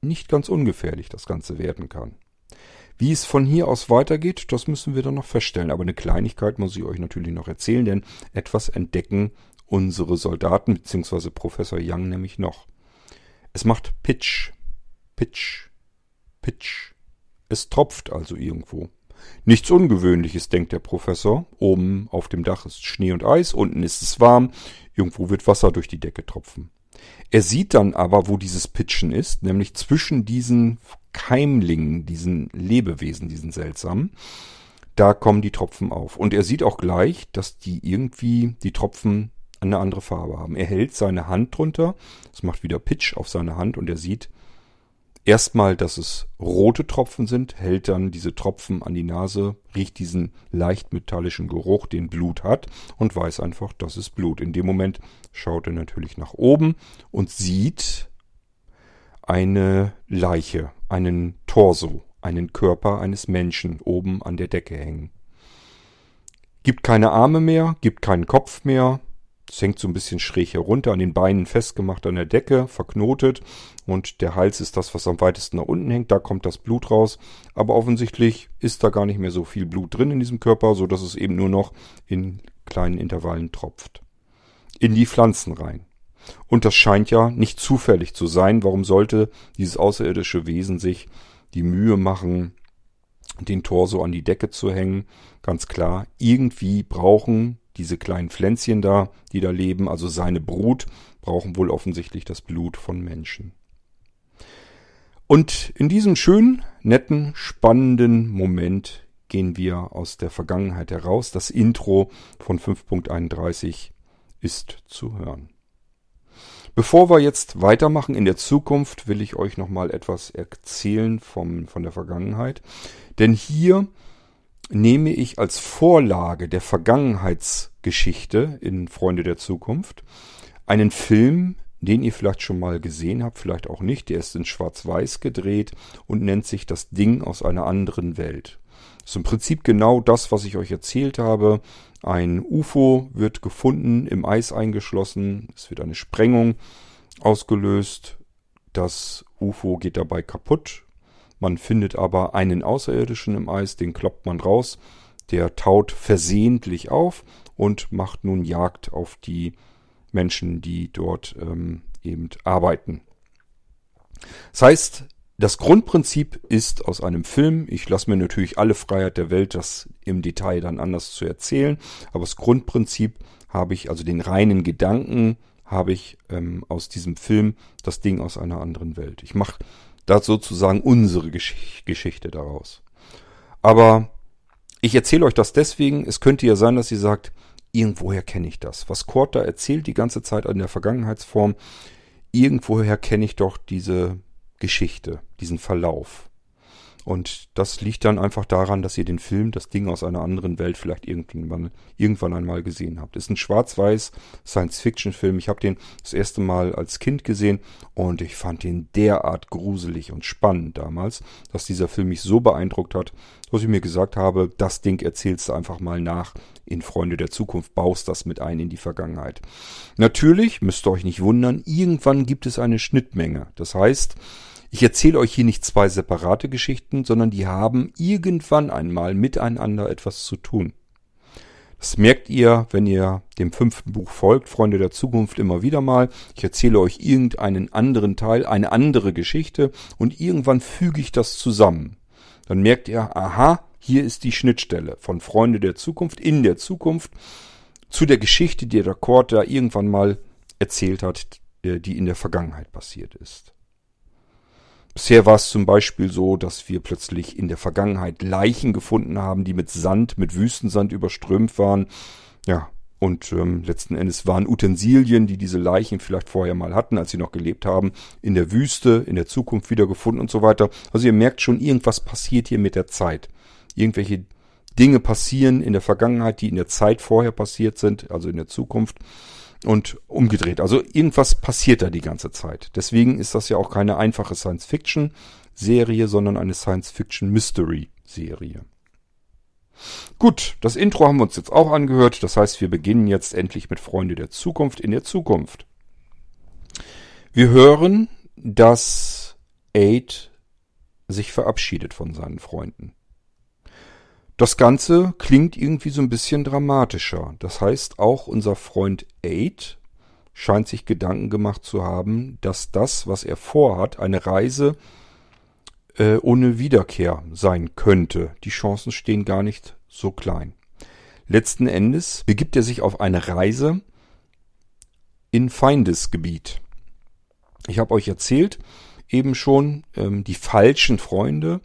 nicht ganz ungefährlich das Ganze werden kann. Wie es von hier aus weitergeht, das müssen wir dann noch feststellen. Aber eine Kleinigkeit muss ich euch natürlich noch erzählen, denn etwas entdecken unsere Soldaten bzw. Professor Young nämlich noch. Es macht Pitch, Pitch, Pitch. Es tropft also irgendwo. Nichts Ungewöhnliches, denkt der Professor. Oben auf dem Dach ist Schnee und Eis, unten ist es warm, irgendwo wird Wasser durch die Decke tropfen. Er sieht dann aber, wo dieses Pitchen ist, nämlich zwischen diesen Keimlingen, diesen Lebewesen, diesen seltsamen. Da kommen die Tropfen auf. Und er sieht auch gleich, dass die irgendwie, die Tropfen eine andere Farbe haben. Er hält seine Hand drunter, es macht wieder Pitch auf seine Hand und er sieht erstmal, dass es rote Tropfen sind, hält dann diese Tropfen an die Nase, riecht diesen leicht metallischen Geruch, den Blut hat und weiß einfach, das ist Blut. In dem Moment schaut er natürlich nach oben und sieht eine Leiche, einen Torso, einen Körper eines Menschen oben an der Decke hängen. Gibt keine Arme mehr, gibt keinen Kopf mehr, es hängt so ein bisschen schräg herunter, an den Beinen festgemacht an der Decke, verknotet. Und der Hals ist das, was am weitesten nach unten hängt. Da kommt das Blut raus. Aber offensichtlich ist da gar nicht mehr so viel Blut drin in diesem Körper, so dass es eben nur noch in kleinen Intervallen tropft. in die Pflanzen rein. Und das scheint ja nicht zufällig zu sein. Warum sollte dieses außerirdische Wesen sich die Mühe machen, den Torso an die Decke zu hängen? Ganz klar, irgendwie brauchen diese kleinen Pflänzchen da, die da leben, also seine Brut, brauchen wohl offensichtlich das Blut von Menschen. Und in diesem schönen, netten, spannenden Moment gehen wir aus der Vergangenheit heraus. Das Intro von 5.31 ist zu hören. Bevor wir jetzt weitermachen in der Zukunft, will ich euch nochmal etwas erzählen vom, von der Vergangenheit. Denn hier nehme ich als Vorlage der Vergangenheitsgeschichte in Freunde der Zukunft einen Film, den ihr vielleicht schon mal gesehen habt, vielleicht auch nicht. Der ist in Schwarz-Weiß gedreht und nennt sich Das Ding aus einer anderen Welt. Das ist im Prinzip genau das, was ich euch erzählt habe. Ein UFO wird gefunden, im Eis eingeschlossen. Es wird eine Sprengung ausgelöst. Das UFO geht dabei kaputt. Man findet aber einen Außerirdischen im Eis, den kloppt man raus. Der taut versehentlich auf und macht nun Jagd auf die Menschen, die dort ähm, eben arbeiten. Das heißt, das Grundprinzip ist aus einem Film. Ich lasse mir natürlich alle Freiheit der Welt, das im Detail dann anders zu erzählen. Aber das Grundprinzip habe ich, also den reinen Gedanken, habe ich ähm, aus diesem Film das Ding aus einer anderen Welt. Ich mache da sozusagen unsere Gesch Geschichte daraus. Aber ich erzähle euch das deswegen. Es könnte ja sein, dass ihr sagt, irgendwoher kenne ich das. Was Kort da erzählt die ganze Zeit in der Vergangenheitsform, irgendwoher kenne ich doch diese Geschichte, diesen Verlauf. Und das liegt dann einfach daran, dass ihr den Film, das Ding aus einer anderen Welt vielleicht irgendwann, irgendwann einmal gesehen habt. Ist ein schwarz-weiß Science-Fiction-Film. Ich habe den das erste Mal als Kind gesehen und ich fand den derart gruselig und spannend damals, dass dieser Film mich so beeindruckt hat, dass ich mir gesagt habe, das Ding erzählst du einfach mal nach in Freunde der Zukunft, baust das mit ein in die Vergangenheit. Natürlich, müsst ihr euch nicht wundern, irgendwann gibt es eine Schnittmenge. Das heißt, ich erzähle euch hier nicht zwei separate Geschichten, sondern die haben irgendwann einmal miteinander etwas zu tun. Das merkt ihr, wenn ihr dem fünften Buch folgt, Freunde der Zukunft, immer wieder mal. Ich erzähle euch irgendeinen anderen Teil, eine andere Geschichte und irgendwann füge ich das zusammen. Dann merkt ihr, aha, hier ist die Schnittstelle von Freunde der Zukunft in der Zukunft zu der Geschichte, die der Kort da irgendwann mal erzählt hat, äh, die in der Vergangenheit passiert ist. Bisher war es zum Beispiel so, dass wir plötzlich in der Vergangenheit Leichen gefunden haben, die mit Sand, mit Wüstensand überströmt waren. Ja, und ähm, letzten Endes waren Utensilien, die diese Leichen vielleicht vorher mal hatten, als sie noch gelebt haben, in der Wüste, in der Zukunft wiedergefunden und so weiter. Also ihr merkt schon, irgendwas passiert hier mit der Zeit. Irgendwelche Dinge passieren in der Vergangenheit, die in der Zeit vorher passiert sind, also in der Zukunft und umgedreht. Also irgendwas passiert da die ganze Zeit. Deswegen ist das ja auch keine einfache Science-Fiction-Serie, sondern eine Science-Fiction-Mystery-Serie. Gut, das Intro haben wir uns jetzt auch angehört. Das heißt, wir beginnen jetzt endlich mit Freunde der Zukunft in der Zukunft. Wir hören, dass Aid sich verabschiedet von seinen Freunden. Das Ganze klingt irgendwie so ein bisschen dramatischer. Das heißt, auch unser Freund Aid scheint sich Gedanken gemacht zu haben, dass das, was er vorhat, eine Reise äh, ohne Wiederkehr sein könnte. Die Chancen stehen gar nicht so klein. Letzten Endes begibt er sich auf eine Reise in Feindesgebiet. Ich habe euch erzählt, eben schon, ähm, die falschen Freunde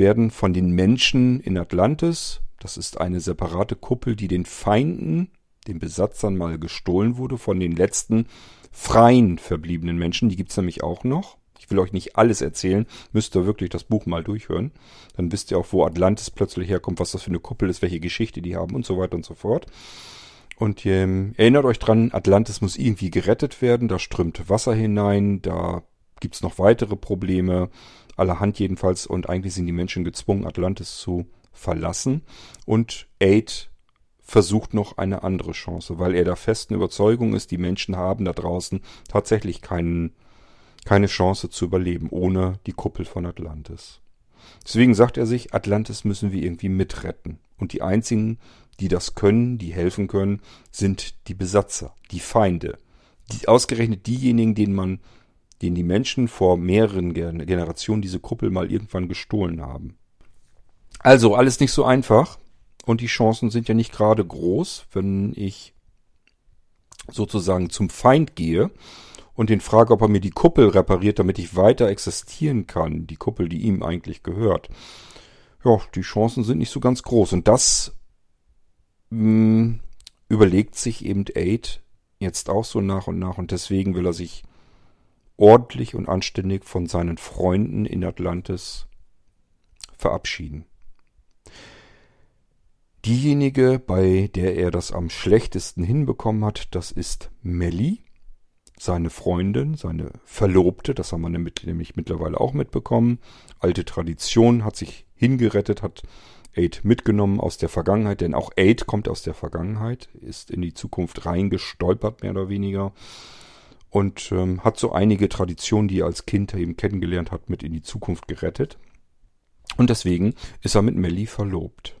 werden von den Menschen in Atlantis, das ist eine separate Kuppel, die den Feinden, den Besatzern mal gestohlen wurde, von den letzten freien verbliebenen Menschen, die gibt's nämlich auch noch. Ich will euch nicht alles erzählen, müsst ihr wirklich das Buch mal durchhören. Dann wisst ihr auch, wo Atlantis plötzlich herkommt, was das für eine Kuppel ist, welche Geschichte die haben und so weiter und so fort. Und ähm, erinnert euch dran, Atlantis muss irgendwie gerettet werden, da strömt Wasser hinein, da gibt's noch weitere Probleme allerhand jedenfalls. Und eigentlich sind die Menschen gezwungen, Atlantis zu verlassen. Und Aid versucht noch eine andere Chance, weil er der festen Überzeugung ist, die Menschen haben da draußen tatsächlich keinen, keine Chance zu überleben ohne die Kuppel von Atlantis. Deswegen sagt er sich, Atlantis müssen wir irgendwie mitretten. Und die einzigen, die das können, die helfen können, sind die Besatzer, die Feinde. Die, ausgerechnet diejenigen, denen man, denen die Menschen vor mehreren Generationen diese Kuppel mal irgendwann gestohlen haben. Also alles nicht so einfach. Und die Chancen sind ja nicht gerade groß, wenn ich sozusagen zum Feind gehe und den frage, ob er mir die Kuppel repariert, damit ich weiter existieren kann, die Kuppel, die ihm eigentlich gehört. Ja, die Chancen sind nicht so ganz groß. Und das mh, hm, überlegt sich eben Aid jetzt auch so nach und nach und deswegen will er sich ordentlich und anständig von seinen Freunden in Atlantis verabschieden. Diejenige, bei der er das am schlechtesten hinbekommen hat, das ist Melly, seine Freundin, seine Verlobte, das haben wir nämlich mittlerweile auch mitbekommen. Alte Tradition hat sich hingerettet, hat Aid mitgenommen aus der Vergangenheit, denn auch Aid kommt aus der Vergangenheit, ist in die Zukunft reingestolpert, mehr oder weniger. Und ähm, hat so einige Traditionen, die er als Kind eben kennengelernt hat, mit in die Zukunft gerettet. Und deswegen ist er mit Melly verlobt.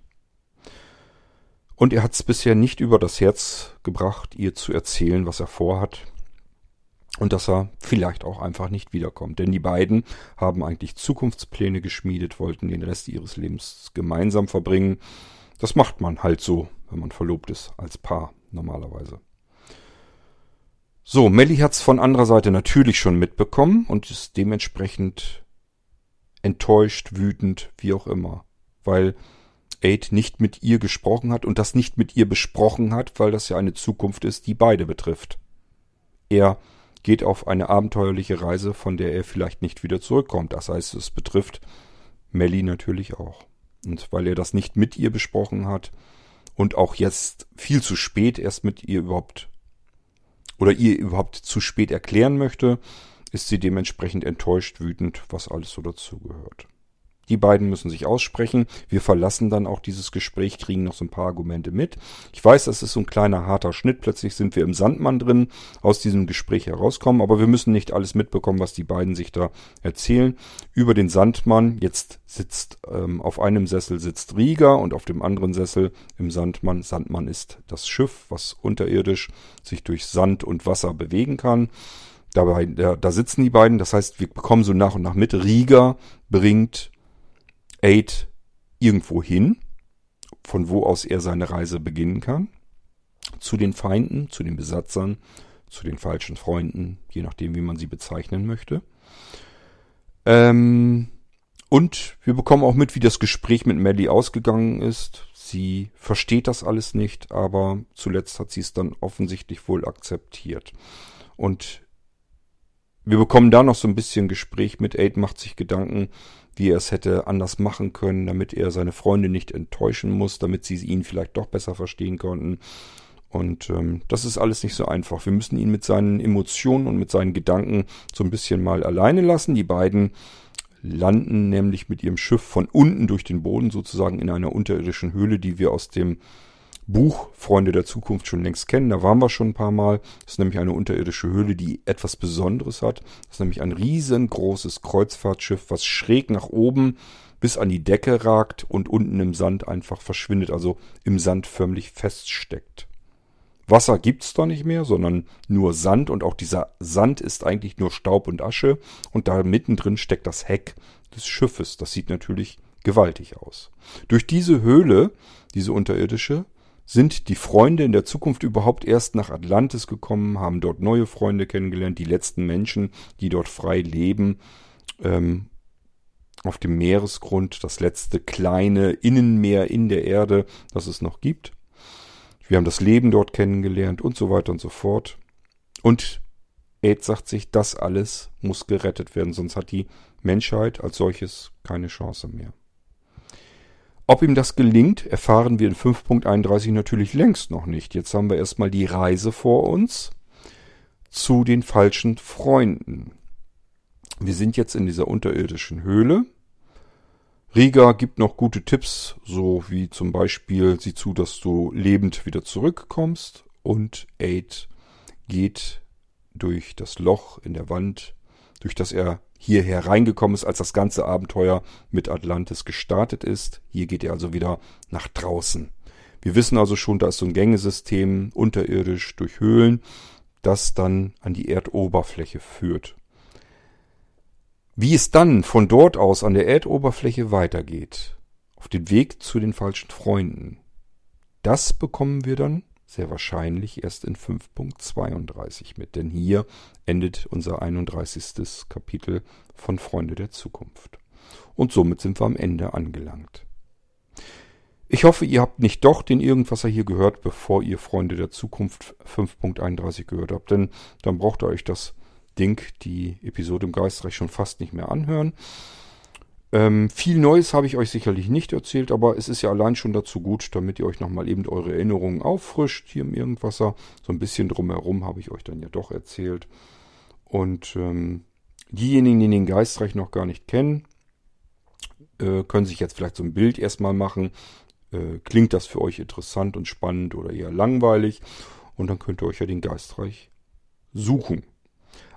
Und er hat es bisher nicht über das Herz gebracht, ihr zu erzählen, was er vorhat. Und dass er vielleicht auch einfach nicht wiederkommt. Denn die beiden haben eigentlich Zukunftspläne geschmiedet, wollten den Rest ihres Lebens gemeinsam verbringen. Das macht man halt so, wenn man verlobt ist, als Paar normalerweise. So, Melly hat's von anderer Seite natürlich schon mitbekommen und ist dementsprechend enttäuscht, wütend, wie auch immer. Weil Aid nicht mit ihr gesprochen hat und das nicht mit ihr besprochen hat, weil das ja eine Zukunft ist, die beide betrifft. Er geht auf eine abenteuerliche Reise, von der er vielleicht nicht wieder zurückkommt. Das heißt, es betrifft Melly natürlich auch. Und weil er das nicht mit ihr besprochen hat und auch jetzt viel zu spät erst mit ihr überhaupt oder ihr überhaupt zu spät erklären möchte, ist sie dementsprechend enttäuscht, wütend, was alles so dazugehört. Die beiden müssen sich aussprechen. Wir verlassen dann auch dieses Gespräch, kriegen noch so ein paar Argumente mit. Ich weiß, das ist so ein kleiner harter Schnitt. Plötzlich sind wir im Sandmann drin, aus diesem Gespräch herauskommen. Aber wir müssen nicht alles mitbekommen, was die beiden sich da erzählen. Über den Sandmann, jetzt sitzt ähm, auf einem Sessel sitzt Rieger und auf dem anderen Sessel im Sandmann. Sandmann ist das Schiff, was unterirdisch sich durch Sand und Wasser bewegen kann. Dabei, da, da sitzen die beiden, das heißt, wir bekommen so nach und nach mit. Rieger bringt Aid irgendwo hin, von wo aus er seine Reise beginnen kann, zu den Feinden, zu den Besatzern, zu den falschen Freunden, je nachdem, wie man sie bezeichnen möchte. Ähm, und wir bekommen auch mit, wie das Gespräch mit Melly ausgegangen ist. Sie versteht das alles nicht, aber zuletzt hat sie es dann offensichtlich wohl akzeptiert. Und wir bekommen da noch so ein bisschen Gespräch mit. Aid macht sich Gedanken, wie er es hätte anders machen können, damit er seine Freunde nicht enttäuschen muss, damit sie ihn vielleicht doch besser verstehen konnten. Und ähm, das ist alles nicht so einfach. Wir müssen ihn mit seinen Emotionen und mit seinen Gedanken so ein bisschen mal alleine lassen. Die beiden landen nämlich mit ihrem Schiff von unten durch den Boden sozusagen in einer unterirdischen Höhle, die wir aus dem Buch Freunde der Zukunft schon längst kennen. Da waren wir schon ein paar Mal. Das ist nämlich eine unterirdische Höhle, die etwas Besonderes hat. Das ist nämlich ein riesengroßes Kreuzfahrtschiff, was schräg nach oben bis an die Decke ragt und unten im Sand einfach verschwindet, also im Sand förmlich feststeckt. Wasser gibt's da nicht mehr, sondern nur Sand und auch dieser Sand ist eigentlich nur Staub und Asche und da mittendrin steckt das Heck des Schiffes. Das sieht natürlich gewaltig aus. Durch diese Höhle, diese unterirdische, sind die Freunde in der Zukunft überhaupt erst nach Atlantis gekommen, haben dort neue Freunde kennengelernt, die letzten Menschen, die dort frei leben, ähm, auf dem Meeresgrund, das letzte kleine Innenmeer in der Erde, das es noch gibt. Wir haben das Leben dort kennengelernt und so weiter und so fort. Und Ed sagt sich, das alles muss gerettet werden, sonst hat die Menschheit als solches keine Chance mehr. Ob ihm das gelingt, erfahren wir in 5.31 natürlich längst noch nicht. Jetzt haben wir erstmal die Reise vor uns zu den falschen Freunden. Wir sind jetzt in dieser unterirdischen Höhle. Riga gibt noch gute Tipps, so wie zum Beispiel sieh zu, dass du lebend wieder zurückkommst und Aid geht durch das Loch in der Wand durch das er hierher reingekommen ist, als das ganze Abenteuer mit Atlantis gestartet ist. Hier geht er also wieder nach draußen. Wir wissen also schon, da ist so ein Gängesystem unterirdisch durch Höhlen, das dann an die Erdoberfläche führt. Wie es dann von dort aus an der Erdoberfläche weitergeht, auf dem Weg zu den falschen Freunden, das bekommen wir dann sehr wahrscheinlich erst in 5.32 mit, denn hier endet unser 31. Kapitel von Freunde der Zukunft. Und somit sind wir am Ende angelangt. Ich hoffe, ihr habt nicht doch den Irgendwasser hier gehört, bevor ihr Freunde der Zukunft 5.31 gehört habt, denn dann braucht ihr euch das Ding, die Episode im Geistreich schon fast nicht mehr anhören. Ähm, viel Neues habe ich euch sicherlich nicht erzählt, aber es ist ja allein schon dazu gut, damit ihr euch nochmal eben eure Erinnerungen auffrischt hier im Irgendwasser. So ein bisschen drumherum habe ich euch dann ja doch erzählt. Und ähm, diejenigen, die den Geistreich noch gar nicht kennen, äh, können sich jetzt vielleicht so ein Bild erstmal machen. Äh, klingt das für euch interessant und spannend oder eher langweilig? Und dann könnt ihr euch ja den Geistreich suchen.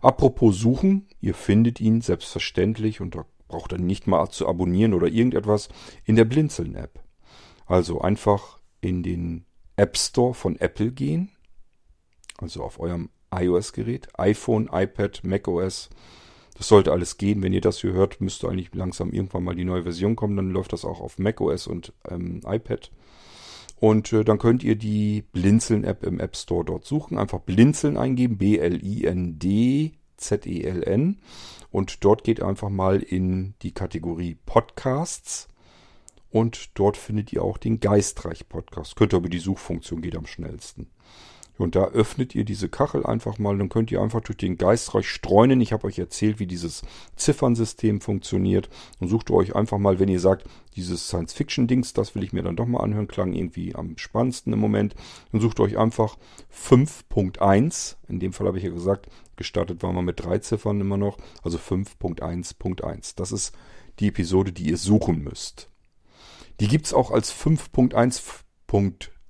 Apropos suchen, ihr findet ihn selbstverständlich unter braucht dann nicht mal zu abonnieren oder irgendetwas in der Blinzeln-App. Also einfach in den App Store von Apple gehen, also auf eurem iOS-Gerät, iPhone, iPad, macOS. Das sollte alles gehen. Wenn ihr das hier hört, müsste eigentlich langsam irgendwann mal die neue Version kommen. Dann läuft das auch auf macOS und ähm, iPad. Und äh, dann könnt ihr die Blinzeln-App im App Store dort suchen. Einfach Blinzeln eingeben, B-L-I-N-D-Z-E-L-N. Und dort geht einfach mal in die Kategorie Podcasts. Und dort findet ihr auch den Geistreich Podcast. Könnt ihr über die Suchfunktion geht am schnellsten. Und da öffnet ihr diese Kachel einfach mal, dann könnt ihr einfach durch den Geistreich streunen. Ich habe euch erzählt, wie dieses Ziffernsystem funktioniert. Und sucht euch einfach mal, wenn ihr sagt, dieses Science-Fiction-Dings, das will ich mir dann doch mal anhören, klang irgendwie am spannendsten im Moment. Dann sucht euch einfach 5.1. In dem Fall habe ich ja gesagt, Gestartet waren wir mit drei Ziffern immer noch, also 5.1.1. Das ist die Episode, die ihr suchen müsst. Die gibt es auch als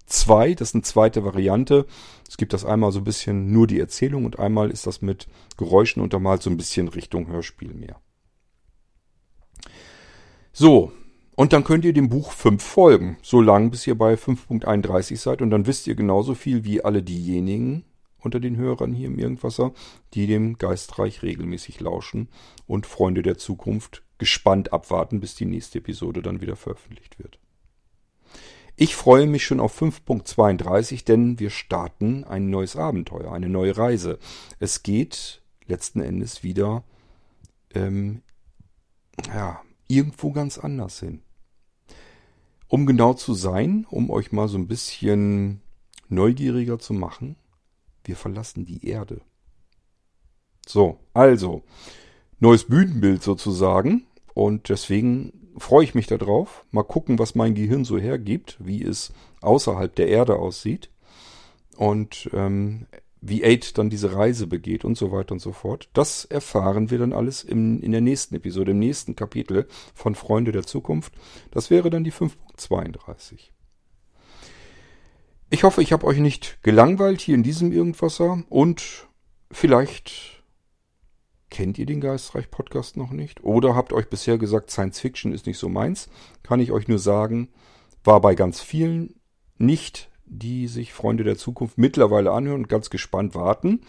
5.1.2, das ist eine zweite Variante. Es gibt das einmal so ein bisschen nur die Erzählung und einmal ist das mit Geräuschen untermalt so ein bisschen Richtung Hörspiel mehr. So, und dann könnt ihr dem Buch 5 folgen, so lange bis ihr bei 5.31 seid und dann wisst ihr genauso viel wie alle diejenigen, unter den Hörern hier im Irgendwasser, die dem Geistreich regelmäßig lauschen und Freunde der Zukunft gespannt abwarten, bis die nächste Episode dann wieder veröffentlicht wird. Ich freue mich schon auf 5.32, denn wir starten ein neues Abenteuer, eine neue Reise. Es geht letzten Endes wieder ähm, ja, irgendwo ganz anders hin. Um genau zu sein, um euch mal so ein bisschen neugieriger zu machen, wir verlassen die Erde. So, also, neues Bühnenbild sozusagen. Und deswegen freue ich mich darauf. Mal gucken, was mein Gehirn so hergibt, wie es außerhalb der Erde aussieht. Und ähm, wie Aid dann diese Reise begeht und so weiter und so fort. Das erfahren wir dann alles im, in der nächsten Episode, im nächsten Kapitel von Freunde der Zukunft. Das wäre dann die 5.32. Ich hoffe, ich habe euch nicht gelangweilt hier in diesem Irgendwasser und vielleicht kennt ihr den Geistreich Podcast noch nicht oder habt euch bisher gesagt, Science Fiction ist nicht so meins. Kann ich euch nur sagen, war bei ganz vielen nicht, die sich Freunde der Zukunft mittlerweile anhören und ganz gespannt warten.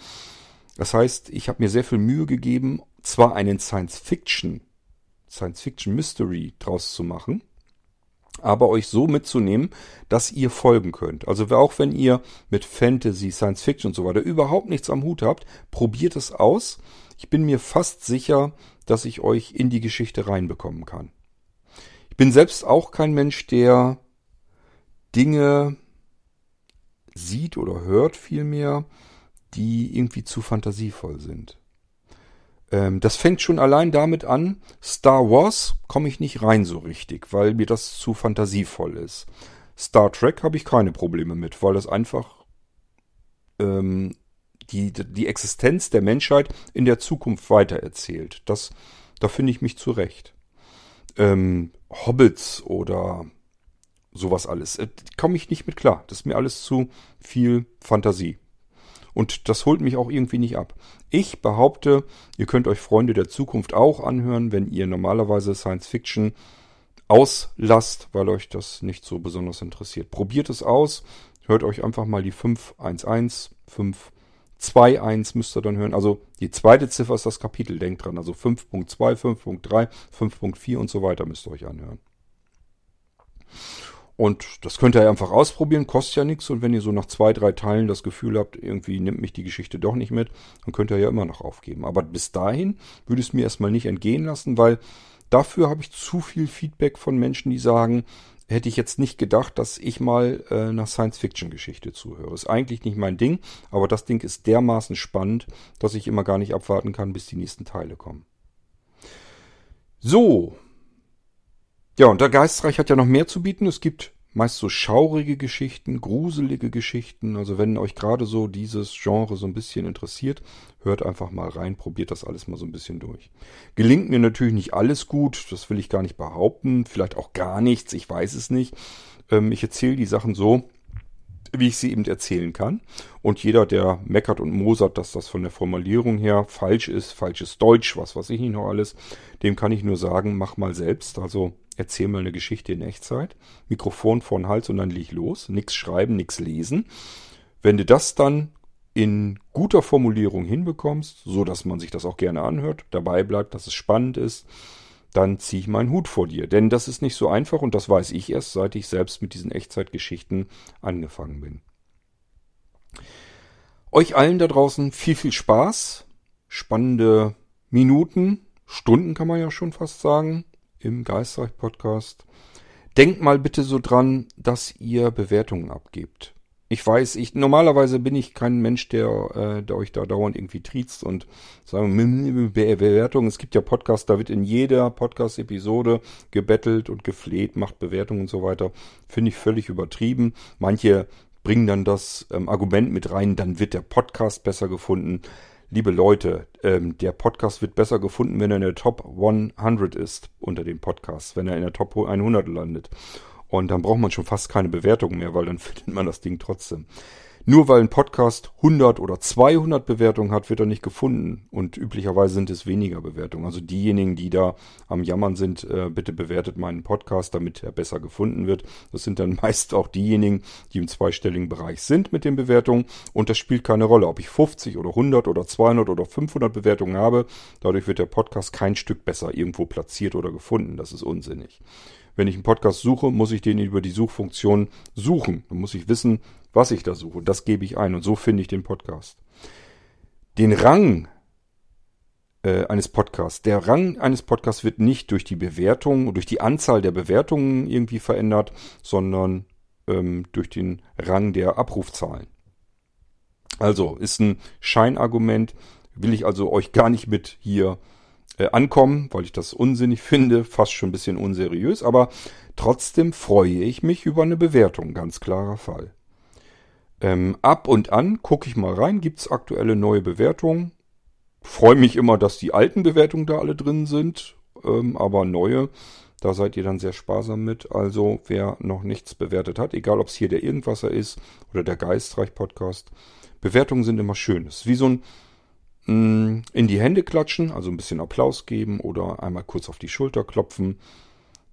Das heißt, ich habe mir sehr viel Mühe gegeben, zwar einen Science Fiction, Science Fiction Mystery draus zu machen, aber euch so mitzunehmen, dass ihr folgen könnt. Also auch wenn ihr mit Fantasy, Science Fiction und so weiter überhaupt nichts am Hut habt, probiert es aus. Ich bin mir fast sicher, dass ich euch in die Geschichte reinbekommen kann. Ich bin selbst auch kein Mensch, der Dinge sieht oder hört vielmehr, die irgendwie zu fantasievoll sind. Ähm, das fängt schon allein damit an, Star Wars komme ich nicht rein so richtig, weil mir das zu fantasievoll ist. Star Trek habe ich keine Probleme mit, weil das einfach ähm, die, die Existenz der Menschheit in der Zukunft weitererzählt. Das, da finde ich mich zurecht. Ähm, Hobbits oder sowas alles, äh, komme ich nicht mit klar. Das ist mir alles zu viel Fantasie. Und das holt mich auch irgendwie nicht ab. Ich behaupte, ihr könnt euch Freunde der Zukunft auch anhören, wenn ihr normalerweise Science Fiction auslasst, weil euch das nicht so besonders interessiert. Probiert es aus, hört euch einfach mal die 511, 521 müsst ihr dann hören. Also die zweite Ziffer ist das Kapitel, denkt dran. Also 5.2, 5.3, 5.4 und so weiter müsst ihr euch anhören. Und das könnt ihr einfach ausprobieren, kostet ja nichts. Und wenn ihr so nach zwei, drei Teilen das Gefühl habt, irgendwie nimmt mich die Geschichte doch nicht mit, dann könnt ihr ja immer noch aufgeben. Aber bis dahin würde es mir erstmal nicht entgehen lassen, weil dafür habe ich zu viel Feedback von Menschen, die sagen, hätte ich jetzt nicht gedacht, dass ich mal äh, nach Science-Fiction-Geschichte zuhöre. Ist eigentlich nicht mein Ding, aber das Ding ist dermaßen spannend, dass ich immer gar nicht abwarten kann, bis die nächsten Teile kommen. So, ja, und der Geistreich hat ja noch mehr zu bieten. Es gibt meist so schaurige Geschichten, gruselige Geschichten. Also wenn euch gerade so dieses Genre so ein bisschen interessiert, hört einfach mal rein, probiert das alles mal so ein bisschen durch. Gelingt mir natürlich nicht alles gut, das will ich gar nicht behaupten. Vielleicht auch gar nichts, ich weiß es nicht. Ähm, ich erzähle die Sachen so, wie ich sie eben erzählen kann. Und jeder, der meckert und mosert, dass das von der Formulierung her falsch ist, falsches Deutsch, was weiß ich nicht noch alles, dem kann ich nur sagen, mach mal selbst. Also erzähl mal eine Geschichte in Echtzeit. Mikrofon vor den Hals und dann leg los. Nix schreiben, nix lesen. Wenn du das dann in guter Formulierung hinbekommst, so dass man sich das auch gerne anhört, dabei bleibt, dass es spannend ist, dann ziehe ich meinen Hut vor dir. Denn das ist nicht so einfach und das weiß ich erst, seit ich selbst mit diesen Echtzeitgeschichten angefangen bin. Euch allen da draußen viel, viel Spaß, spannende Minuten, Stunden kann man ja schon fast sagen, im Geistreich-Podcast. Denkt mal bitte so dran, dass ihr Bewertungen abgebt. Ich weiß, ich normalerweise bin ich kein Mensch, der, äh, der euch da dauernd irgendwie triezt und sagen Bewertungen. Es gibt ja Podcasts, da wird in jeder Podcast-Episode gebettelt und gefleht, macht Bewertungen und so weiter. Finde ich völlig übertrieben. Manche bringen dann das ähm, Argument mit rein, dann wird der Podcast besser gefunden. Liebe Leute, ähm, der Podcast wird besser gefunden, wenn er in der Top 100 ist unter den Podcasts, wenn er in der Top 100 landet. Und dann braucht man schon fast keine Bewertung mehr, weil dann findet man das Ding trotzdem. Nur weil ein Podcast 100 oder 200 Bewertungen hat, wird er nicht gefunden. Und üblicherweise sind es weniger Bewertungen. Also diejenigen, die da am Jammern sind, äh, bitte bewertet meinen Podcast, damit er besser gefunden wird. Das sind dann meist auch diejenigen, die im zweistelligen Bereich sind mit den Bewertungen. Und das spielt keine Rolle, ob ich 50 oder 100 oder 200 oder 500 Bewertungen habe. Dadurch wird der Podcast kein Stück besser irgendwo platziert oder gefunden. Das ist unsinnig. Wenn ich einen Podcast suche, muss ich den über die Suchfunktion suchen. Dann muss ich wissen, was ich da suche. Das gebe ich ein und so finde ich den Podcast. Den Rang äh, eines Podcasts. Der Rang eines Podcasts wird nicht durch die Bewertung, durch die Anzahl der Bewertungen irgendwie verändert, sondern ähm, durch den Rang der Abrufzahlen. Also ist ein Scheinargument, will ich also euch gar nicht mit hier äh, ankommen, weil ich das unsinnig finde, fast schon ein bisschen unseriös, aber trotzdem freue ich mich über eine Bewertung, ganz klarer Fall. Ähm, ab und an gucke ich mal rein, gibt's aktuelle neue Bewertungen. Freue mich immer, dass die alten Bewertungen da alle drin sind, ähm, aber neue, da seid ihr dann sehr sparsam mit. Also wer noch nichts bewertet hat, egal ob es hier der Irgendwasser ist oder der Geistreich Podcast, Bewertungen sind immer schön. Es ist wie so ein Mm, in die Hände klatschen, also ein bisschen Applaus geben oder einmal kurz auf die Schulter klopfen.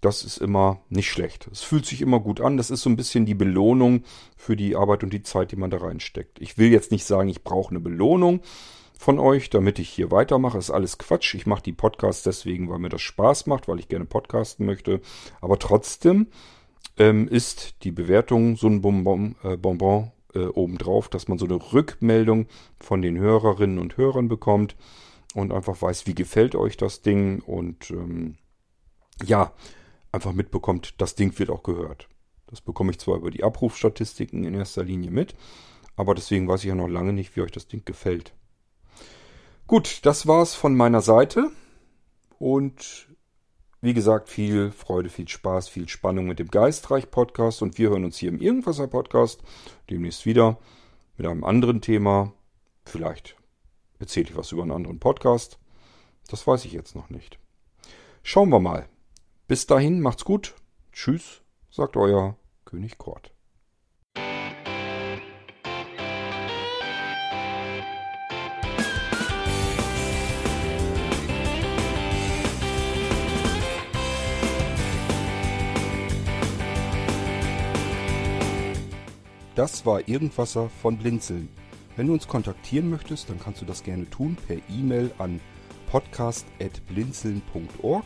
Das ist immer nicht schlecht. Es fühlt sich immer gut an. Das ist so ein bisschen die Belohnung für die Arbeit und die Zeit, die man da reinsteckt. Ich will jetzt nicht sagen, ich brauche eine Belohnung von euch, damit ich hier weitermache. Das ist alles Quatsch. Ich mache die Podcasts deswegen, weil mir das Spaß macht, weil ich gerne podcasten möchte. Aber trotzdem ähm, ist die Bewertung so ein Bonbon, äh, Bonbon äh, obendrauf, dass man so eine Rückmeldung von den Hörerinnen und Hörern bekommt und einfach weiß, wie gefällt euch das Ding und ähm, ja, einfach mitbekommt, das Ding wird auch gehört. Das bekomme ich zwar über die Abrufstatistiken in erster Linie mit, aber deswegen weiß ich ja noch lange nicht, wie euch das Ding gefällt. Gut, das war's von meiner Seite und wie gesagt, viel Freude, viel Spaß, viel Spannung mit dem Geistreich-Podcast und wir hören uns hier im Irgendwasser-Podcast demnächst wieder mit einem anderen Thema. Vielleicht erzähle ich was über einen anderen Podcast. Das weiß ich jetzt noch nicht. Schauen wir mal. Bis dahin, macht's gut. Tschüss, sagt euer König Kort. Das war Irgendwasser von Blinzeln. Wenn du uns kontaktieren möchtest, dann kannst du das gerne tun per E-Mail an podcast.blinzeln.org